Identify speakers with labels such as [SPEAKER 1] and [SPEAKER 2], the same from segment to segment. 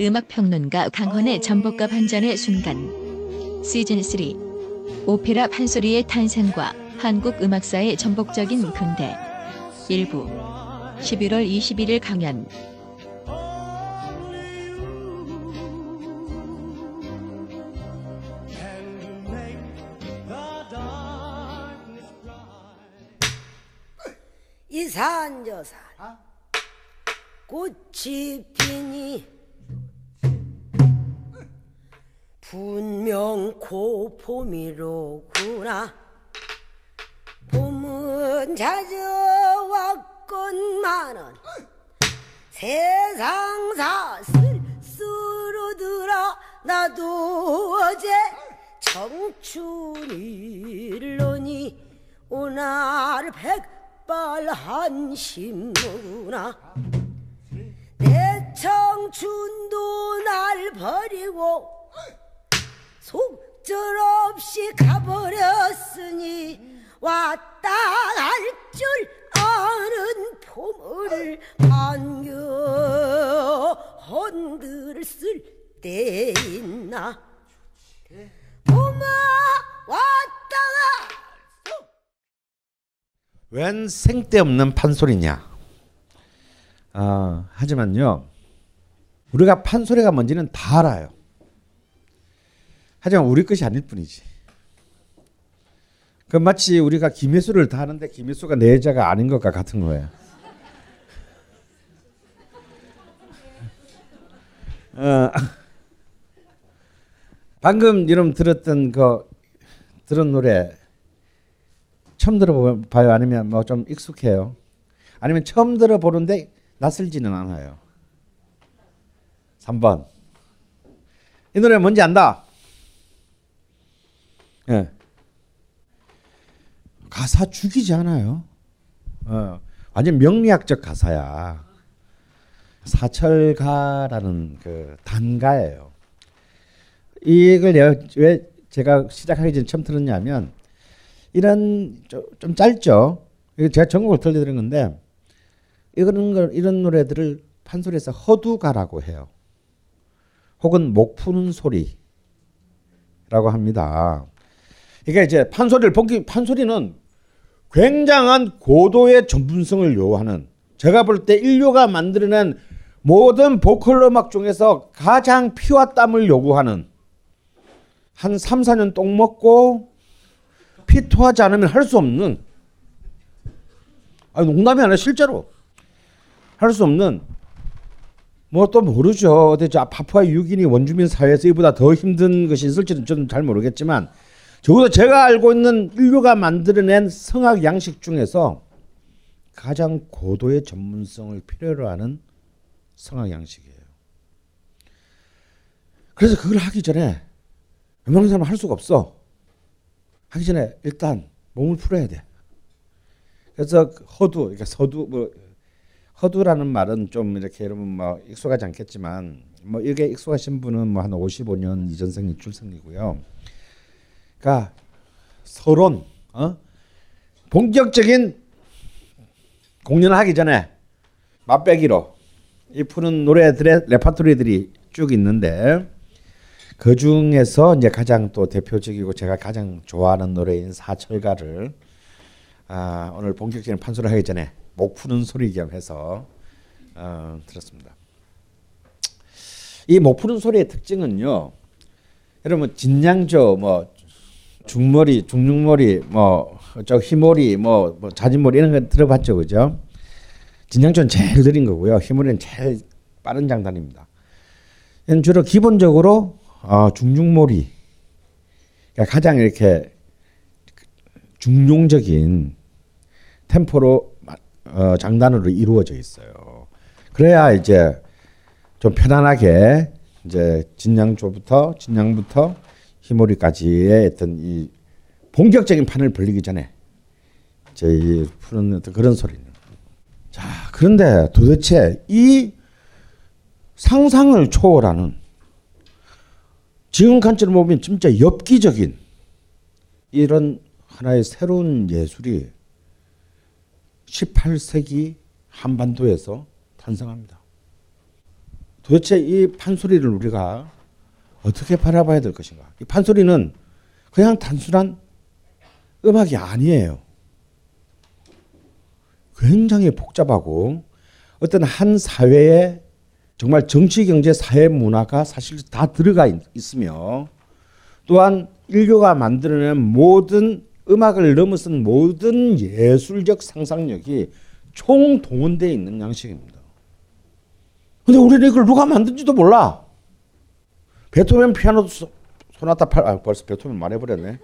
[SPEAKER 1] 음악 평론가 강헌의 전복과 반전의 순간. 시즌 3. 오페라 판소리의 탄생과 한국 음악사의 전복적인 근대. 일부 11월 21일 강연.
[SPEAKER 2] 이산저산 꽃이 피니 분명 고봄이로구나. 봄은 찾아왔건만은 세상 사슬 쓰러들어 나도 어제 청춘일로니 오늘 백발 한심구나. 내 청춘도 날 버리고 속절없이 가버렸으니 왔다 갈줄 아는 봄을 반겨 헌들 쓸때 있나 봄아 왔다가
[SPEAKER 3] 웬 생때없는 판소리냐? 아, 하지만요, 우리가 판소리가 뭔지는 다 알아요. 하지만 우리 것이 아닐 뿐이지. 그 마치 우리가 김혜수를 다 하는데 김혜수가 내 여자가 아닌 것과 같은 거예요. 어, 방금 여러분 들었던 그 들은 노래 처음 들어봐요? 아니면 뭐 좀 익숙해요? 아니면 처음 들어보는데 낯설지는 않아요? 3번. 이 노래 뭔지 안다 예. 가사 죽이지 않아요 어, 완전 명리학적 가사야 사철가라는 그 단가예요 이걸 내가 왜 제가 시작하기 전에 처음 들었냐면 이런 좀, 좀 짧죠. 제가 전곡을 들려드린 건데 이런 걸 이런 노래들을 판소리에서 허두가라고 해요. 혹은 목 푸는 소리라고 합니다. 그러니까 이제 판소리를 본격 판소리는 굉장한 고도의 전문성을 요하는 제가 볼 때 인류가 만들어낸 모든 보컬 음악 중에서 가장 피와 땀을 요구하는 한 3, 4년 똥 먹고 피 토하지 않으면 할 수 없는 아 농담이 아니라 실제로 할 수 없는 뭐 또 모르죠. 저 파푸아 유기니 원주민 사회에서 이보다 더 힘든 것이 있을지는 저는 잘 모르겠지만 적어도 제가 알고 있는 인류가 만들어낸 성악 양식 중에서 가장 고도의 전문성을 필요로 하는 성악 양식이에요. 그래서 그걸 하기 전에 웬만한 사람은 할 수가 없어. 하기 전에 일단 몸을 풀어야 돼. 그래서 허두, 그러니까 서두, 뭐 허두라는 말은 좀 이렇게 여러분 뭐 익숙하지 않겠지만 뭐 이게 익숙하신 분은 뭐 한 55년 이전생이 출생이고요. 그러니까 서론, 어? 본격적인 공연을 하기 전에 맛배기로 이 푸는 노래들의 레파토리들이 쭉 있는데 그 중에서 이제 가장 또 대표적이고 제가 가장 좋아하는 노래인 사철가를 아, 오늘 본격적인 판소리를 하기 전에 목 푸는 소리 겸 해서 어, 들었습니다. 이 목 푸는 소리의 특징은요. 여러분 진양조 뭐 중머리, 중중머리, 뭐저 휘머리, 뭐, 뭐 자진머리 이런 거 들어봤죠, 그죠? 진양조는 제일 느린 거고요. 휘머리는 제일 빠른 장단입니다. 주로 기본적으로 어, 중중머리 그러니까 가장 이렇게 중용적인 템포로 어, 장단으로 이루어져 있어요. 그래야 이제 좀 편안하게 이제 진양조부터 진양부터 히모리까지의 어떤 이 본격적인 판을 벌리기 전에 저희 푸는 어떤 그런 소리는 자 그런데 도대체 이 상상을 초월하는 지금 관점을 보면 진짜 엽기적인 이런 하나의 새로운 예술이 18세기 한반도에서 탄생합니다. 도대체 이 판소리를 우리가 어떻게 바라봐야 될 것인가? 이 판소리는 그냥 단순한 음악이 아니에요. 굉장히 복잡하고 어떤 한 사회에 정말 정치, 경제, 사회, 문화가 사실 다 들어가 있, 있으며 또한 인류가 만들어낸 모든 음악을 넘어선 모든 예술적 상상력이 총동원되어 있는 양식입니다. 근데 우리는 이걸 누가 만든지도 몰라. 베토벤 피아노 소나타 팔, 아, 벌써 베토벤 말해버렸네.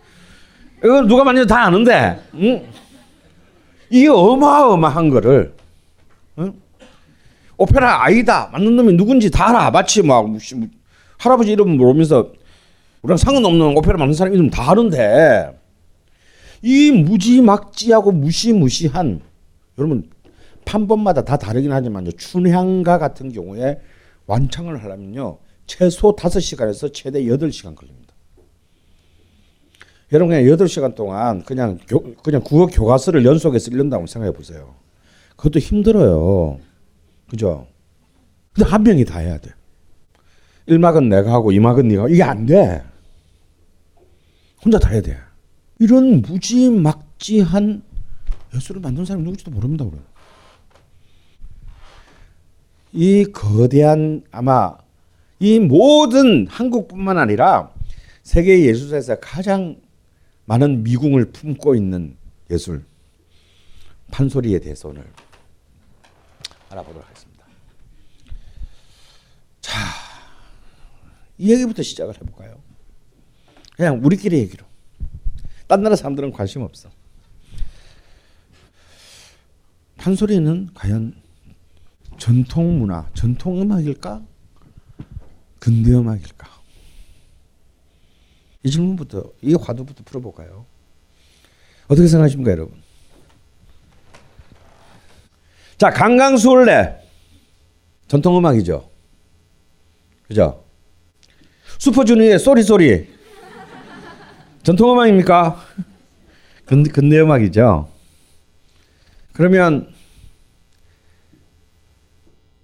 [SPEAKER 3] 이걸 누가 만든지 다 아는데, 응? 이게 어마어마한 거를, 응? 오페라 아이다 만든 놈이 누군지 다 알아. 마치 막 할아버지 이름 모르면서 우리랑 상관없는 오페라 만든 사람 이름 다 아는데 이 무지막지하고 무시무시한 여러분 판본마다 다 다르긴 하지만 춘향가 같은 경우에 완창을 하려면요 최소 5시간에서 최대 8시간 걸립니다. 여러분 그냥 8시간 동안 그냥 교, 그냥 국어 교과서를 연속해서 읽는다고 생각해 보세요. 그것도 힘들어요. 그죠? 근데 한 명이 다 해야 돼. 1막은 내가 하고 2막은 네가 이게 안 돼. 혼자 다 해야 돼. 이런 무지막지한 예술을 만든 사람이 누구지도 모릅니다. 그래. 이 거대한 아마 이 모든 한국뿐만 아니라 세계 예술사에서 가장 많은 미궁을 품고 있는 예술 판소리에 대해서 오늘 알아보도록 하겠습니다. 자, 이 얘기부터 시작을 해볼까요? 그냥 우리끼리 얘기로. 딴 나라 사람들은 관심 없어. 판소리는 과연 전통 문화, 전통 음악일까? 근대 음악일까? 이 질문부터, 이 화두부터 풀어볼까요? 어떻게 생각하십니까, 여러분? 자, 강강수월래 전통 음악이죠. 그죠? 슈퍼주니어의 Sorry Sorry 전통 음악입니까? 근대, 근대 음악이죠. 그러면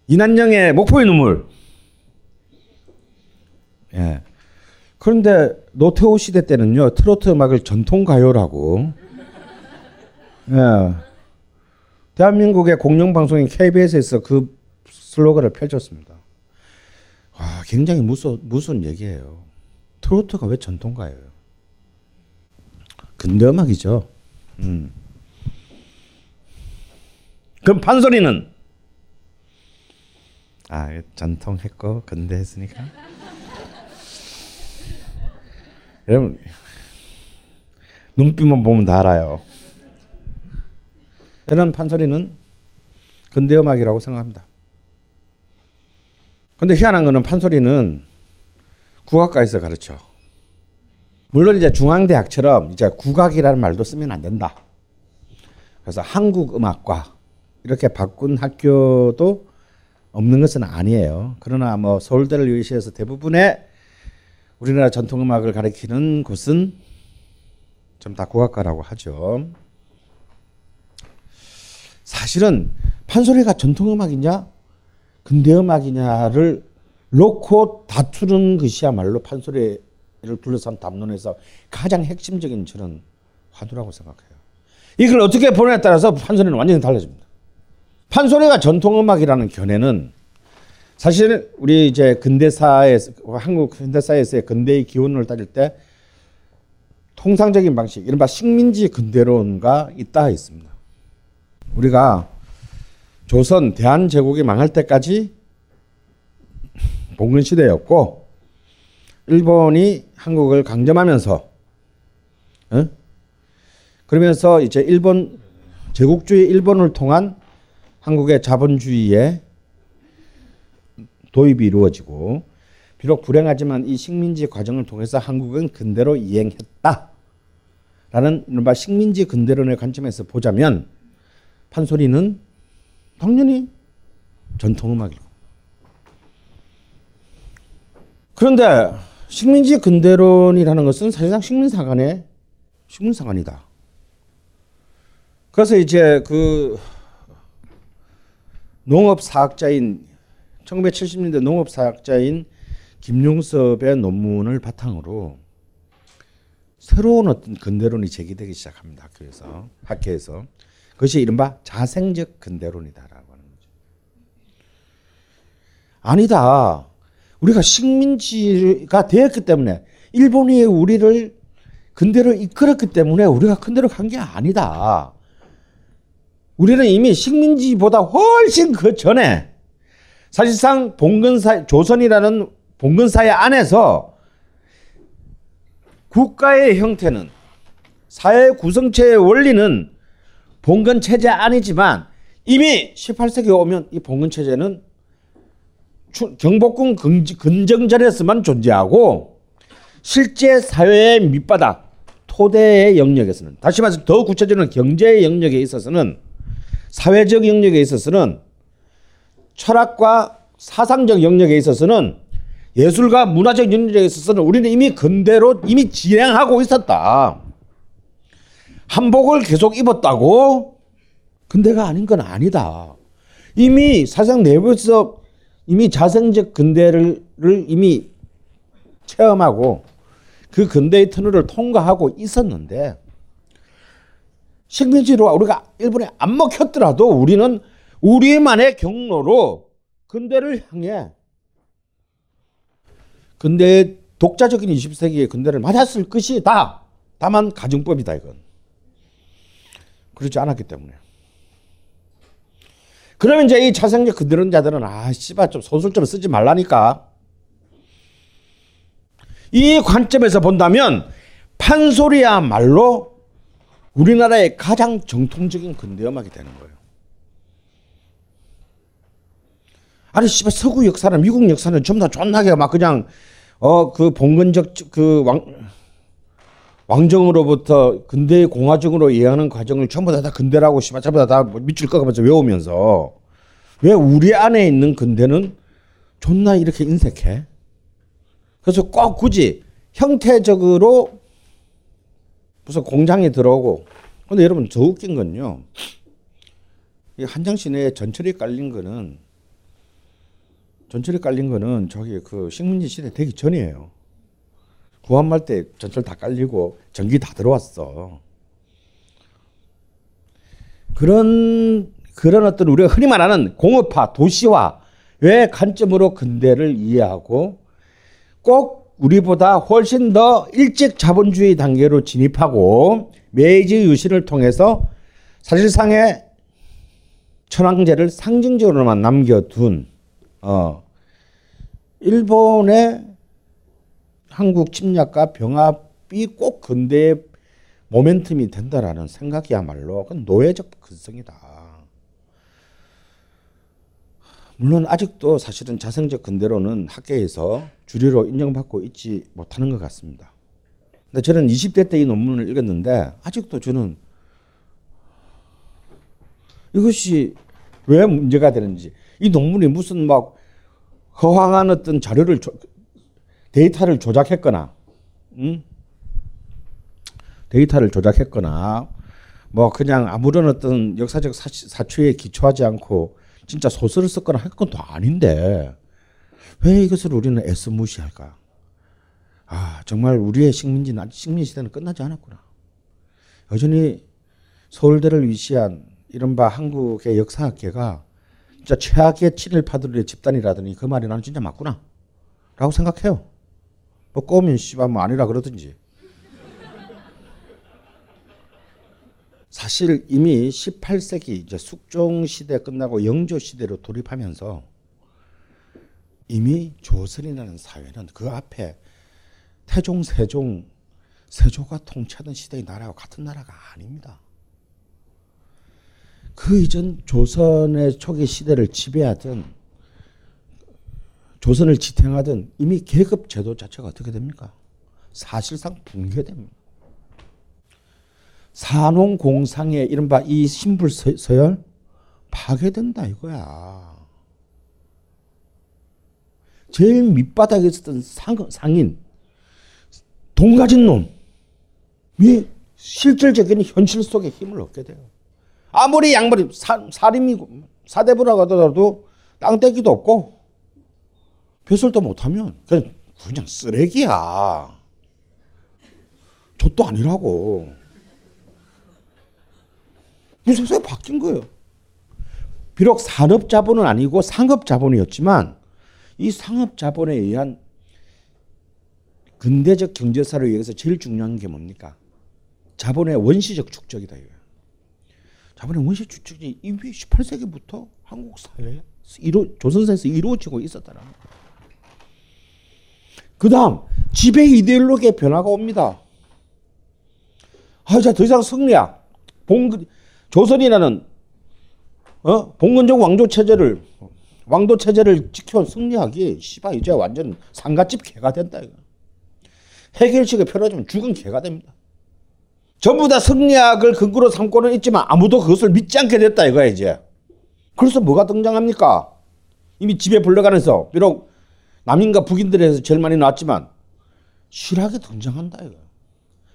[SPEAKER 3] 이난영의 목포의 눈물. 예. 그런데 노태우 시대 때는요 트로트 음악을 전통 가요라고. 예. 대한민국의 공영방송인 KBS에서 그 슬로건을 펼쳤습니다. 와, 굉장히 무서, 무슨 얘기예요. 트로트가 왜 전통가예요? 근대 음악이죠. 음. 그럼 판소리는? 아, 전통했고 근대 했으니까. 여러분 눈빛만 보면 다 알아요. 이런 판소리는 근대 음악이라고 생각합니다. 근데 희한한 거는 판소리는 국악과에서 가르쳐. 물론 이제 중앙대학처럼 이제 국악이라는 말도 쓰면 안 된다. 그래서 한국 음악과 이렇게 바꾼 학교도 없는 것은 아니에요. 그러나 뭐 서울대를 유시해서 대부분의 우리나라 전통음악을 가르치는 곳은 좀 다 국악과라고 하죠. 사실은 판소리가 전통음악이냐 근대음악이냐를 놓고 다투는 것이야말로 판소리를 둘러싼 담론에서 가장 핵심적인 저는 화두라고 생각해요. 이걸 어떻게 보느냐에 따라서 판소리는 완전히 달라집니다. 판소리가 전통음악이라는 견해는 사실 우리 이제 근대사에 한국 현대사에서의 근대의 기원을 따질 때 통상적인 방식, 이른바 식민지 근대론과 있다 있습니다. 우리가 조선 대한제국이 망할 때까지 봉건 시대였고 일본이 한국을 강점하면서 어? 그러면서 이제 일본 제국주의 일본을 통한 한국의 자본주의의 도입이 이루어지고 비록 불행하지만 이 식민지 과정을 통해서 한국은 근대로 이행했다. 라는 이른바 식민지 근대론의 관점에서 보자면 판소리는 당연히 전통음악이고. 그런데 식민지 근대론이라는 것은 사실상 식민사관의 식민사관이다. 그래서 이제 그 농업사학자인 1970년대 농업사학자인 김용섭의 논문을 바탕으로 새로운 어떤 근대론이 제기되기 시작합니다. 학교에서 학회에서 그것이 이른바 자생적 근대론이다라고 하는 거죠. 아니다. 우리가 식민지가 되었기 때문에 일본이 우리를 근대로 이끌었기 때문에 우리가 근대로 간 게 아니다. 우리는 이미 식민지보다 훨씬 그 전에 사실상 봉건사 조선이라는 봉건사회 안에서 국가의 형태는 사회 구성체의 원리는 봉건 체제 아니지만 이미 18세기에 오면 이 봉건 체제는 경복궁 근정전에서만 존재하고 실제 사회의 밑바닥 토대의 영역에서는 다시 말해서 더 구체적으로 경제의 영역에 있어서는 사회적 영역에 있어서는 철학과 사상적 영역에 있어서는 예술과 문화적 영역에 있어서는 우리는 이미 근대로 이미 진행하고 있었다. 한복을 계속 입었다고 근대가 아닌 건 아니다. 이미 사상 내부에서 이미 자생적 근대를 이미 체험하고 그 근대의 터널을 통과하고 있었는데 식민지로 우리가 일본에 안 먹혔더라도 우리는 우리만의 경로로 근대를 향해 근대의 독자적인 20세기의 근대를 맞았을 것이다. 다만 가정법이다 이건. 그렇지 않았기 때문에. 그러면 이제 이 자생적 근대론자들은 아 씨발 좀 소설 좀 쓰지 말라니까. 이 관점에서 본다면 판소리야말로 우리나라의 가장 정통적인 근대 음악이 되는 거예요. 아니 씨발 서구 역사는 미국 역사는 전부 다 존나게 막 그냥 어 그 봉건적 그 왕 왕정으로부터 근대 공화정으로 이해하는 과정을 전부 다, 다 근대라고 씨발 전부 다, 다 밑줄 꺾으면서 외우면서 왜 우리 안에 있는 근대는 존나 이렇게 인색해? 그래서 꼭 굳이 형태적으로 무슨 공장에 들어오고 근데 여러분 더 웃긴 건요. 이 시내에 전철이 깔린 거는 전철이 깔린 거는 저기 그 식민지 시대 되기 전이에요. 구한말 때 전철 다 깔리고 전기 다 들어왔어. 그런 그런 어떤 우리가 흔히 말하는 공업화, 도시화의 관점으로 근대를 이해하고 꼭 우리보다 훨씬 더 일찍 자본주의 단계로 진입하고 메이지 유신을 통해서 사실상의 천황제를 상징적으로만 남겨둔 어 일본의 한국 침략과 병합이 꼭 근대의 모멘텀이 된다라는 생각이야말로 그건 노예적 근성이다. 물론 아직도 사실은 자생적 근대로는 학계에서 주류로 인정받고 있지 못하는 것 같습니다. 근데 저는 20대 때 이 논문을 읽었는데 아직도 저는 이것이 왜 문제가 되는지 이 논문이 무슨 막 허황한 어떤 자료를 조, 데이터를 조작했거나 음? 데이터를 조작했거나 뭐 그냥 아무런 어떤 역사적 사추에 기초하지 않고 진짜 소설을 썼거나 할 것도 아닌데 왜 이것을 우리는 애써 무시할까? 아 정말 우리의 식민지는 식민 시대는 끝나지 않았구나. 여전히 서울대를 위시한 이른바 한국의 역사학계가 진짜 최악의 친일파들의 집단이라더니 그 말이 나는 진짜 맞구나. 라고 생각해요. 뭐 꼬우면 씨발 뭐 아니라 그러든지. 사실 이미 18세기 이제 숙종 시대 끝나고 영조 시대로 돌입하면서 이미 조선이라는 사회는 그 앞에 태종, 세종, 세조가 통치하던 시대의 나라와 같은 나라가 아닙니다. 그 이전 조선의 초기 시대를 지배하던 조선을 지탱하던 이미 계급 제도 자체가 어떻게 됩니까? 사실상 붕괴됩니다. 산홍공상의 이른바 이 신불 서열 파괴된다 이거야. 제일 밑바닥에 있었던 상, 상인, 돈 가진 놈이 실질적인 현실 속에 힘을 얻게 돼요. 아무리 양머리 사, 사림이고 사대부라고 하더라도 땅떼기도 없고 벼슬도 못하면 그냥 그냥 쓰레기야. 저도 아니라고. 이 세상이 바뀐 거예요. 비록 산업 자본은 아니고 상업 자본이었지만 이 상업 자본에 의한 근대적 경제사를 위해서 제일 중요한 게 뭡니까? 자본의 원시적 축적이다 이거예요. 자본의 원시 주축이 이미 18세기부터 한국 사회에 이루, 조선사에서 이루어지고 있었다는 거예요. 그 다음, 지배 이데올로기의 변화가 옵니다. 아, 자, 더 이상 승리야. 봉, 조선이라는, 어, 봉건적 왕조 체제를, 왕도 체제를 지켜 승리하기, 씨발, 이제 완전 상가집 개가 된다, 이거. 해결식을 펴려주면 죽은 개가 됩니다. 전부 다 성리학을 근거로 삼고는 있지만 아무도 그것을 믿지 않게 됐다 이거야 이제. 그래서 뭐가 등장합니까? 이미 집에 불러가면서 비록 남인과 북인들에서 제일 많이 나왔지만 실학에 등장한다 이거.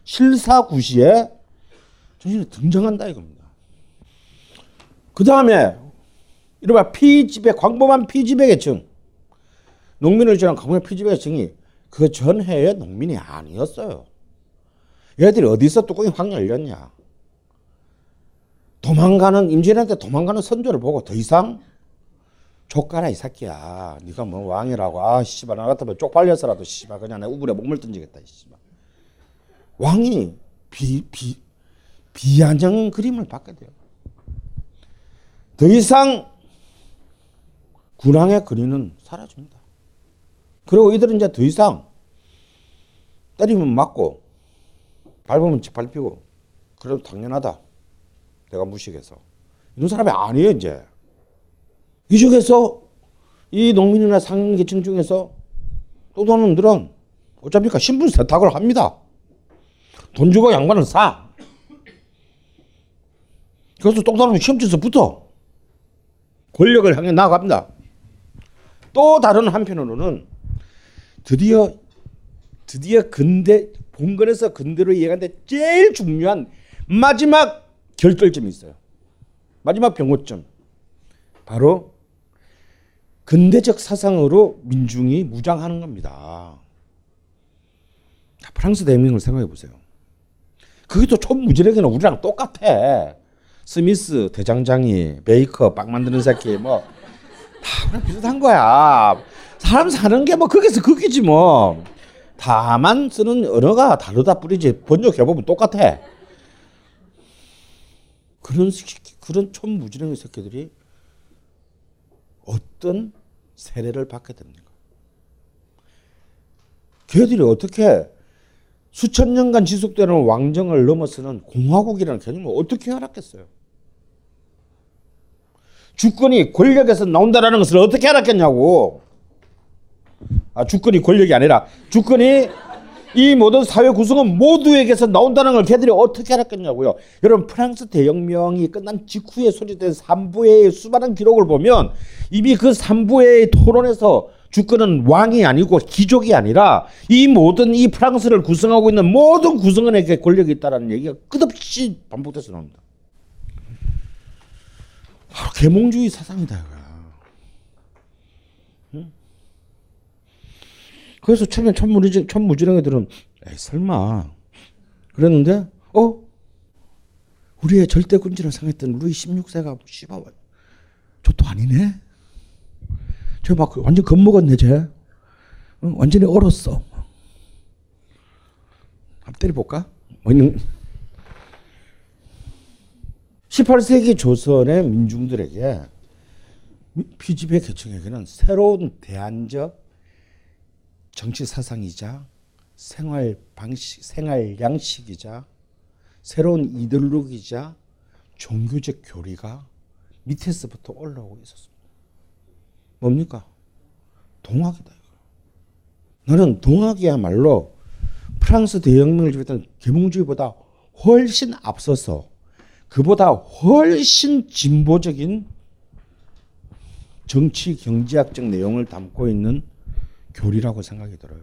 [SPEAKER 3] 실사구시에 정신이 등장한다 이겁니다. 그 다음에 이른바 피지배 광범한 피지배 계층 농민을 지난 광범한 피지배 계층이 그 전해의 농민이 아니었어요. 얘들이 어디서 뚜껑이 확 열렸냐? 도망가는 임진한테 도망가는 선조를 보고 더 이상 족가라 이 새끼야. 네가 뭐 왕이라고 아 씨발 나 같으면 쪽팔려서라도 씨발 그냥 내 우물에 목물 던지겠다 씨발. 왕이 비 비 비안정 그림을 받게 돼요. 더 이상 군왕의 그림은 사라집니다. 그리고 이들은 이제 더 이상 때리면 맞고 밟으면 짓밟히고 그래도 당연하다. 내가 무식해서. 이런 사람이 아니에요 이제. 이 중에서 이 농민이나 상계층 중에서 또 도는 들은 어차피 신분 세탁을 합니다. 돈 주고 양반을 사. 그래서 또 다른 시험지에서 붙어. 권력을 향해 나아갑니다. 또 다른 한편으로는 드디어 드디어 근대 봉건에서 근대로 이해가는데 제일 중요한 마지막 결절점이 있어요. 마지막 병호점. 바로 근대적 사상으로 민중이 무장하는 겁니다. 프랑스 대혁명을 생각해 보세요. 그게 또 촌무지랭이는 우리랑 똑같아. 스미스 대장장이 베이커 빵 만드는 새끼 뭐 다 우리랑 비슷한 거야. 사람 사는 게 뭐 거기서 거기지 뭐. 다만 쓰는 언어가 다르다 뿐이지 번역해 보면 똑같아. 그런 그런 촌무지랭이 새끼들이 어떤 세례를 받게 됩니까? 걔들이 어떻게 수천 년간 지속되는 왕정을 넘어서는 공화국이라는 개념을 어떻게 알았겠어요? 주권이 권력에서 나온다라는 것을 어떻게 알았겠냐고. 아, 주권이 권력이 아니라 주권이 이 모든 사회 구성은 모두에게서 나온다는 걸 걔들이 어떻게 알았겠냐고요. 여러분 프랑스 대혁명이 끝난 직후에 소리된 삼부의 수많은 기록을 보면 이미 그 삼부의 토론에서 주권은 왕이 아니고 귀족이 아니라 이 모든 이 프랑스를 구성하고 있는 모든 구성원에게 권력이 있다는 얘기가 끝없이 반복돼서 나옵니다. 바로 계몽주의 사상이다. 응? 그래서 처음에 천무지, 천무지렁이들은 에이 설마 그랬는데 어 우리의 절대 군주를 상했던 루이 16세가 씨발 저또 아니네. 저막 완전 겁먹었네 쟤. 응, 완전히 얼었어. 한번 때려볼까? 18세기 조선의 민중들에게 피지배 계층에게는 새로운 대안적 정치 사상이자 생활 방식, 생활 양식이자 새로운 이데올로기자 종교적 교리가 밑에서부터 올라오고 있었습니다. 뭡니까? 동학이다. 나는 동학이야말로 프랑스 대혁명을 주했던 계몽주의보다 훨씬 앞서서 그보다 훨씬 진보적인 정치 경제학적 내용을 담고 있는 교리라고 생각이 들어요.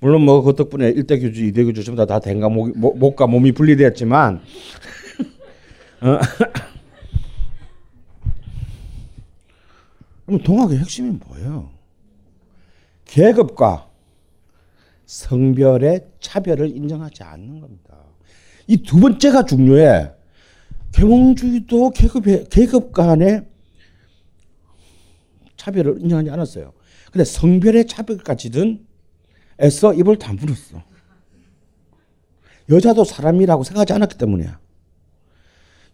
[SPEAKER 3] 물론 뭐 그 덕분에 일대 교주, 이대 교주 전부 다 된가 목, 과 몸이 분리되었지만 어? 그럼 동학의 핵심이 뭐예요? 계급과 성별의 차별을 인정하지 않는 겁니다. 이 두 번째가 중요해. 계몽주의도 계급의, 계급 간의 차별을 인정하지 않았어요. 근데 성별의 차별까지는 애써 입을 다물었어. 여자도 사람이라고 생각하지 않았기 때문이야.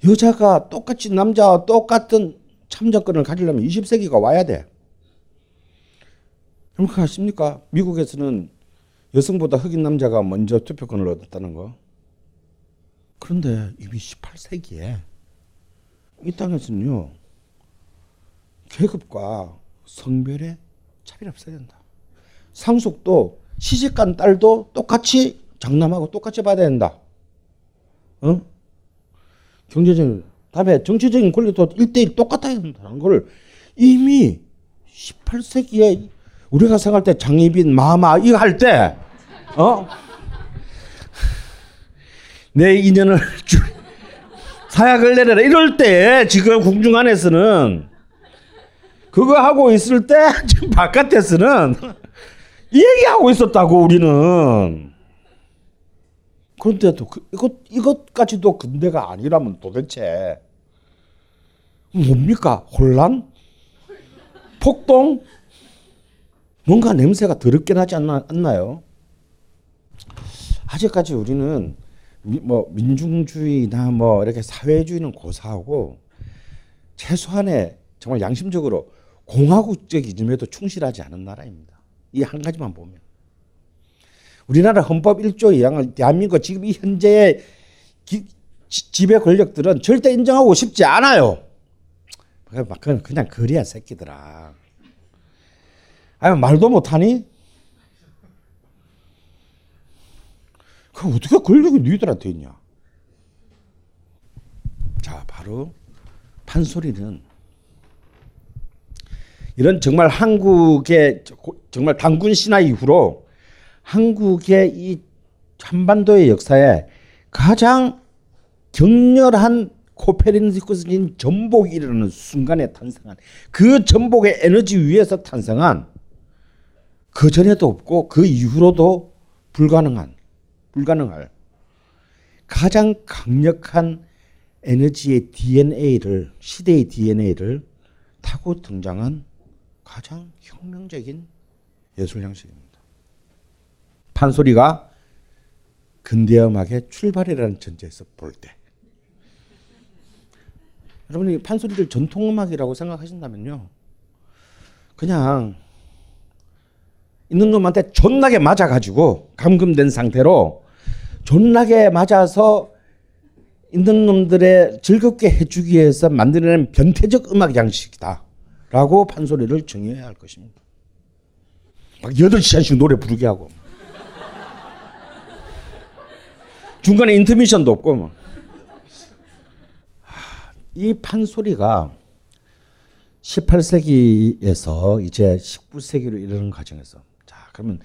[SPEAKER 3] 여자가 똑같이 남자와 똑같은 참정권을 가지려면 20세기가 와야 돼. 그렇게 하십니까? 미국에서는 여성보다 흑인 남자가 먼저 투표권을 얻었다는 거. 그런데 이미 18세기에 이 땅에서는요, 계급과 성별의 차별이 없어야 된다. 상속도 시집간 딸도 똑같이 장남하고 똑같이 받아야 된다. 어? 경제적인 다음에 정치적인 권리도 1대1 똑같아야 된다는 걸 이미 18세기에 우리가 생각할 때 장희빈, 마마 이거 할 때, 어? 내 인연을 사약을 내려라 이럴 때 지금 궁중 안에서는 그거 하고 있을 때 지금 바깥에서는 얘기하고 있었다고 우리는. 그런데도 그, 이것 이것까지도 근대가 아니라면 도대체 뭡니까? 혼란? 폭동? 뭔가 냄새가 더럽게 나지 않나, 않나요? 아직까지 우리는 미, 뭐 민중주의나 뭐 이렇게 사회주의는 고사하고 최소한의 정말 양심적으로 공화국적 이즘에도 충실하지 않은 나라입니다. 이 한 가지만 보면. 우리나라 헌법 1조 2항을 대한민국 지금 이 현재의 기, 지배 권력들은 절대 인정하고 싶지 않아요. 그건 그냥 거리야 새끼들아. 아니 말도 못하니? 그 어떻게 권력이 너희들한테 있냐? 자, 바로 판소리는 이런 정말 한국의 정말 단군 신화 이후로 한국의 이 한반도의 역사에 가장 격렬한 코페르니쿠스인 전복이 일어나는 순간에 탄생한 그 전복의 에너지 위에서 탄생한 그 전에도 없고 그 이후로도 불가능한 불가능할 가장 강력한 에너지의 DNA를 시대의 DNA를 타고 등장한 가장 혁명적인 예술 형식입니다. 판소리가 근대 음악의 출발이라는 전제에서 볼 때. 여러분이 판소리를 전통 음악이라고 생각하신다면요. 그냥 있는 놈한테 존나게 맞아가지고 감금된 상태로 존나게 맞아서 있는 놈들의 즐겁게 해주기 위해서 만들어낸 변태적 음악 양식이다. 라고 판소리를 정의해야 할 것입니다. 막 8시간씩 노래 부르게 하고. 중간에 인터미션도 없고 뭐. 이 판소리가 18세기에서 이제 19세기로 이르는 과정에서 자 그러면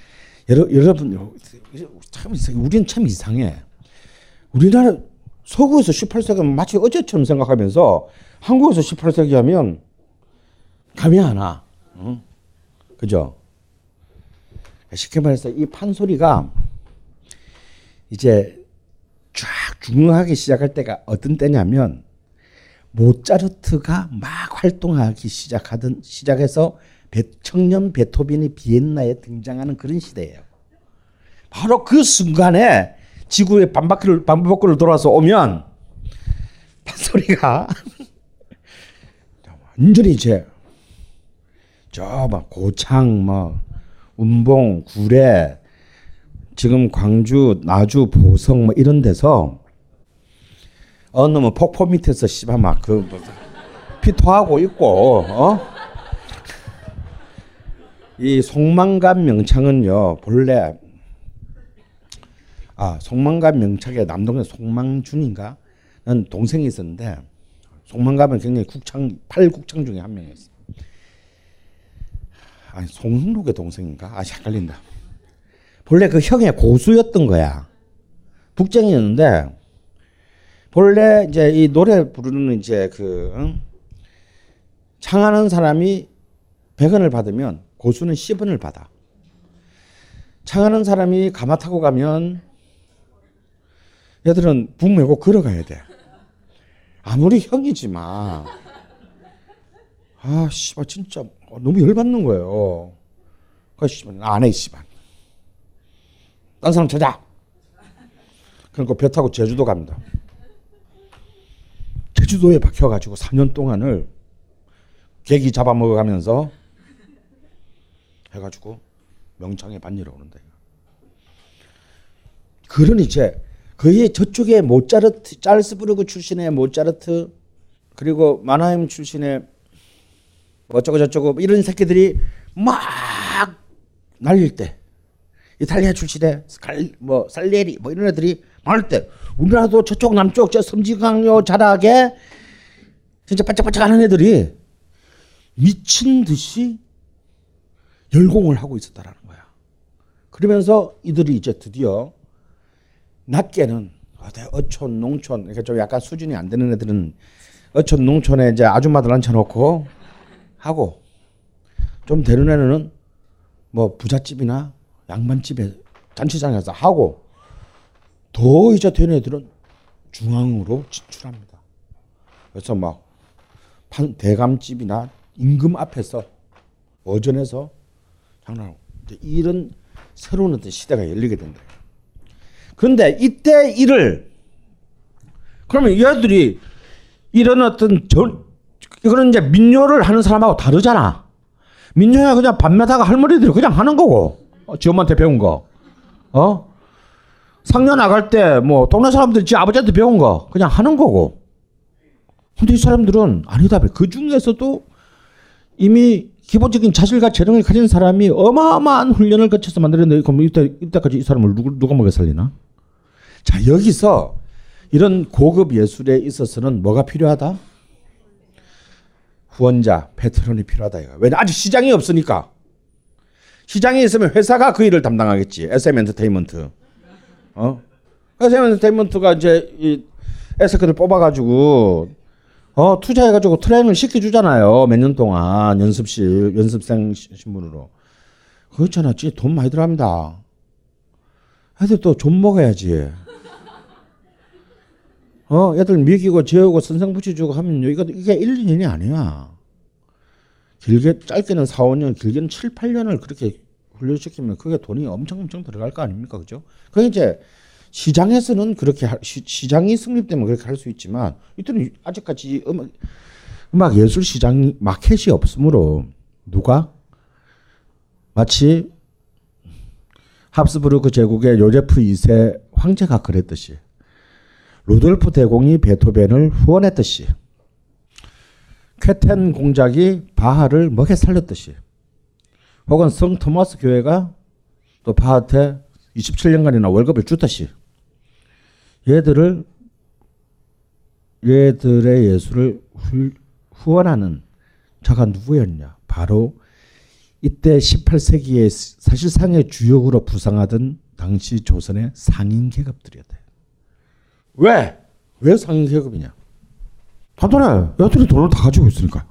[SPEAKER 3] 여러, 여러분 참 우리는 참 이상해. 우리나라 서구에서 18세기 마치 어제처럼 생각하면서 한국에서 18세기 하면 감이 안 와. 응? 그죠? 쉽게 말해서 이 판소리가 이제 쫙 중흥하기 시작할 때가 어떤 때냐면 모차르트가 막 활동하기 시작하던 시작해서 청년 베토벤이 비엔나에 등장하는 그런 시대예요. 바로 그 순간에 지구의 반바퀴를 반바퀴를 돌아서 오면 판소리가 완전히 이제 저 막 고창 뭐 운봉 구례 지금 광주 나주 보성 뭐 이런 데서 어느 놈은 폭포 밑에서 씨발 막그 피토하고 있고 어? 이 송만감 명창은요 본래 아 송만감 명창의 남동생 송망준인가 는 동생이 있었는데 송만감은 굉장히 국창 팔국창 중에 한 명이었어. 아니 송록의 동생인가? 아 헷갈린다. 본래 그 형의 고수였던 거야. 북쟁이였는데 본래 이제 이 노래 부르는 이제 그 응? 창하는 사람이 100원을 받으면 고수는 10원을 받아. 창하는 사람이 가마 타고 가면 얘들은 북 메고 걸어가야 돼. 아무리 형이지만 아 씨발 진짜 너무 열받는 거예요. 그 씨발 안해 씨발. 딴 사람 찾아. 그러니까 배 타고 제주도 갑니다. 제주도에 박혀가지고 3년 동안을 계기 잡아먹어가면서 해가지고 명창에 반일을 오는데. 그런 이제 거의 저쪽에 모차르트, 짤스부르크 출신의 모차르트 그리고 마나임 출신의 어쩌고 저쩌고 이런 새끼들이 막 날릴 때 이탈리아 출신의 스칼 뭐 살레리 뭐 이런 애들이 많을 때 우리나라도 저쪽 남쪽 저 섬진강요 자락에 진짜 반짝반짝 하는 애들이 미친 듯이 열공을 하고 있었다라는 거야. 그러면서 이들이 이제 드디어 낮게는 어촌 농촌 그러니까 좀 약간 수준이 안 되는 애들은 어촌 농촌에 이제 아줌마들 앉혀놓고 하고 좀 되는 애는 뭐 부잣집이나 양반집에 잔치장에서 하고 더 이제 되는 애들은 중앙으로 진출합니다. 그래서 막 판, 대감집이나 임금 앞에서 어전에서 장난하고 이런 새로운 어떤 시대가 열리게 된다. 그런데 이때 일을 그러면 얘들이 이런 어떤 전 이거는 이제 민요를 하는 사람하고 다르잖아. 민요야 그냥 밤마다가 할머니들이 그냥 하는 거고 어, 지 엄마한테 배운 거. 어? 상년 나갈 때 뭐 동네 사람들 지 아버지한테 배운 거 그냥 하는 거고. 근데 이 사람들은 아니다. 그 중에서도 이미 기본적인 자질과 재능을 가진 사람이 어마어마한 훈련을 거쳐서 만들었는데 그럼 이때 이때까지 이 사람을 누구 누가 먹여 살리나? 자 여기서 이런 고급 예술에 있어서는 뭐가 필요하다? 후원자, 패트론이 필요하다 이거. 왜냐 아직 시장이 없으니까. 시장이 있으면 회사가 그 일을 담당하겠지. SM 엔터테인먼트. 어? SM 엔터테인먼트가 이제 이 에스크들 뽑아가지고 어 투자해가지고 트레이닝을 시켜주잖아요. 몇 년 동안 연습실 연습생 시- 신분으로. 그렇잖아. 돈 많이 들어갑니다. 애들 또좀 먹어야지. 어, 애들 먹이고 재우고 선생 붙여주고 하면 이거 이게 1, 2년이 아니야. 길게 짧게는 4, 5년, 길게는 7, 8년을 그렇게 훈련시키면 그게 돈이 엄청 엄청 들어갈 거 아닙니까? 그죠? 그게 이제 시장에서는 그렇게 할- 시, 시장이 성립되면 그렇게 할 수 있지만 이때는 아직까지 음악 음악 예술 시장 마켓이 없으므로 누가 마치 합스부르크 제국의 요제프 2세 황제가 그랬듯이 루돌프 대공이 베토벤을 후원했듯이 쾌텐 공작이 바하를 먹여 살렸듯이 혹은 성 토마스 교회가 또 바하한테 27년간이나 월급을 주듯이 얘들을 얘들의 예술을 후, 후원하는 자가 누구였냐? 바로 이때 18세기의 사실상의 주역으로 부상하던 당시 조선의 상인 계급들이었다. 왜? 왜 상인 계급이냐? 판단해. 얘들이 돈을 다 가지고 있으니까.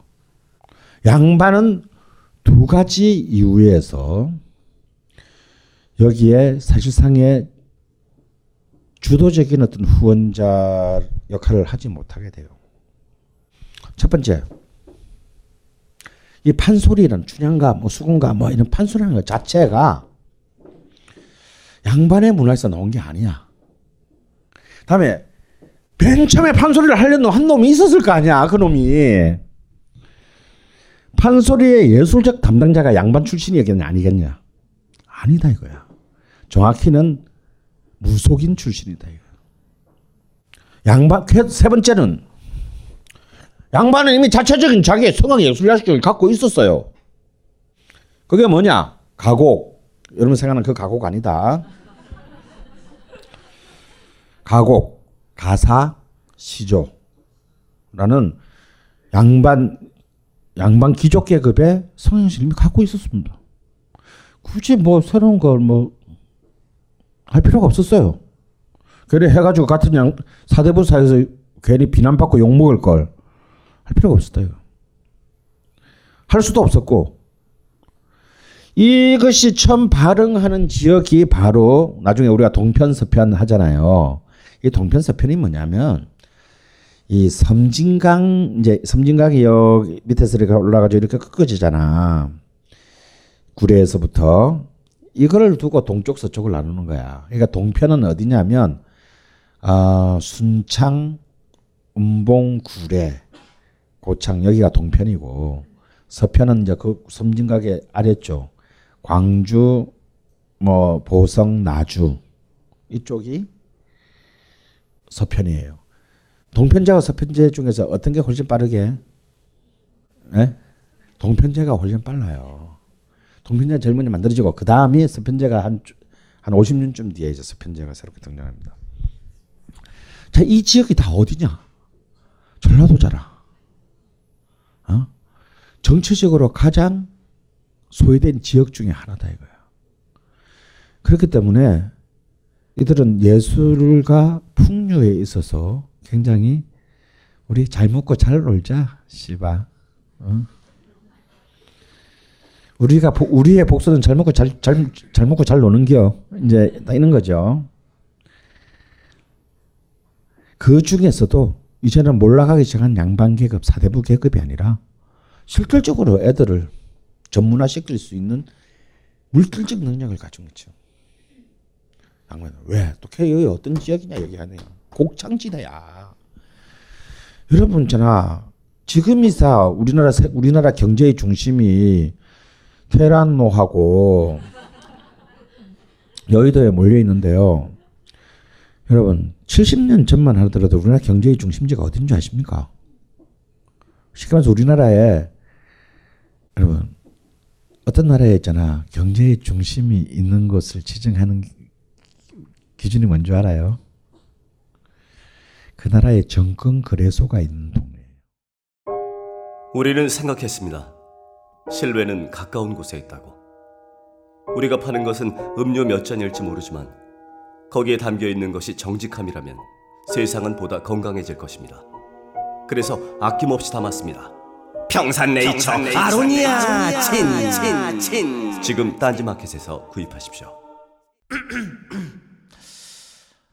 [SPEAKER 3] 양반은 두 가지 이유에서 여기에 사실상의 주도적인 어떤 후원자 역할을 하지 못하게 돼요. 첫 번째, 이 판소리라는 춘향가, 뭐 수군가, 뭐 이런 판소리라는 것 자체가 양반의 문화에서 나온 게 아니야. 다음에 맨 처음에 판소리를 하려는 한 놈이 있었을 거 아니야, 그 놈이. 판소리의 예술적 담당자가 양반 출신이겠냐, 아니겠냐? 아니다 이거야. 정확히는 무속인 출신이다 이거. 양반 세 번째는 양반은 이미 자체적인 자기의 성악 예술자식을 갖고 있었어요. 그게 뭐냐? 가곡. 여러분 생각하는 그 가곡 아니다. 가곡, 가사, 시조라는 양반 양반 귀족 계급의 성형실 이미 갖고 있었습니다. 굳이 뭐 새로운 걸 뭐 할 필요가 없었어요. 그래 해가지고 같은 양 사대부 사이에서 괜히 비난받고 욕 먹을 걸 할 필요가 없었다 이거. 할 수도 없었고 이것이 처음 발흥하는 지역이 바로 나중에 우리가 동편 서편 하잖아요. 이 동편 서편이 뭐냐면 이 섬진강 이제 섬진강이 여기 밑에서 이렇게 올라가지고 이렇게 꺾어지잖아. 구례에서부터 이거를 두고 동쪽 서쪽을 나누는 거야. 그러니까 동편은 어디냐면 아 순창, 음봉, 구례, 고창 여기가 동편이고 서편은 이제 그 섬진강의 아래쪽 광주, 뭐 보성, 나주 이쪽이 서편이에요. 동편제와 서편제 중에서 어떤 게 훨씬 빠르게? 예? 동편제가 훨씬 빨라요. 동편제 먼저 만들어지고 그 다음이 서편제가 한, 한 50년쯤 뒤에 이제 서편제가 새롭게 등장합니다. 자, 이 지역이 다 어디냐? 전라도잖아. 어? 정치적으로 가장 소외된 지역 중에 하나다 이거야. 그렇기 때문에 이들은 예술과 풍류에 있어서 굉장히 우리 잘 먹고 잘 놀자, 씨바. 어? 우리가 보, 우리의 복수는 잘 먹고 잘, 잘, 잘 먹고 잘 노는겨. 이제 이런 거죠. 그 중에서도 이제는 몰락하기 시작한 양반 계급, 사대부 계급이 아니라 실질적으로 애들을 전문화 시킬 수 있는 물질적 능력을 가진 거죠. 양반 왜? 또 K의 어떤 지역이냐 얘기하네요. 곡창지대야. 여러분 있잖아. 지금이사 우리나라 세- 우리나라 경제의 중심이 테란노하고 여의도에 몰려 있는데요. 여러분 70년 전만 하더라도 우리나라 경제의 중심지가 어딘 줄 아십니까? 쉽게 말해서 우리나라에 여러분 어떤 나라에 있잖아 경제의 중심이 있는 것을 지정하는 기- 기준이 뭔지 알아요? 그 나라에 정권 거래소가 있는 동네.
[SPEAKER 4] 우리는 생각했습니다. 실외는 가까운 곳에 있다고. 우리가 파는 것은 음료 몇 잔일지 모르지만 거기에 담겨 있는 것이 정직함이라면 세상은 보다 건강해질 것입니다. 그래서 아낌없이 담았습니다. 평산네이처, 아로니아 친 친 친 지금 딴지마켓에서 구입하십시오.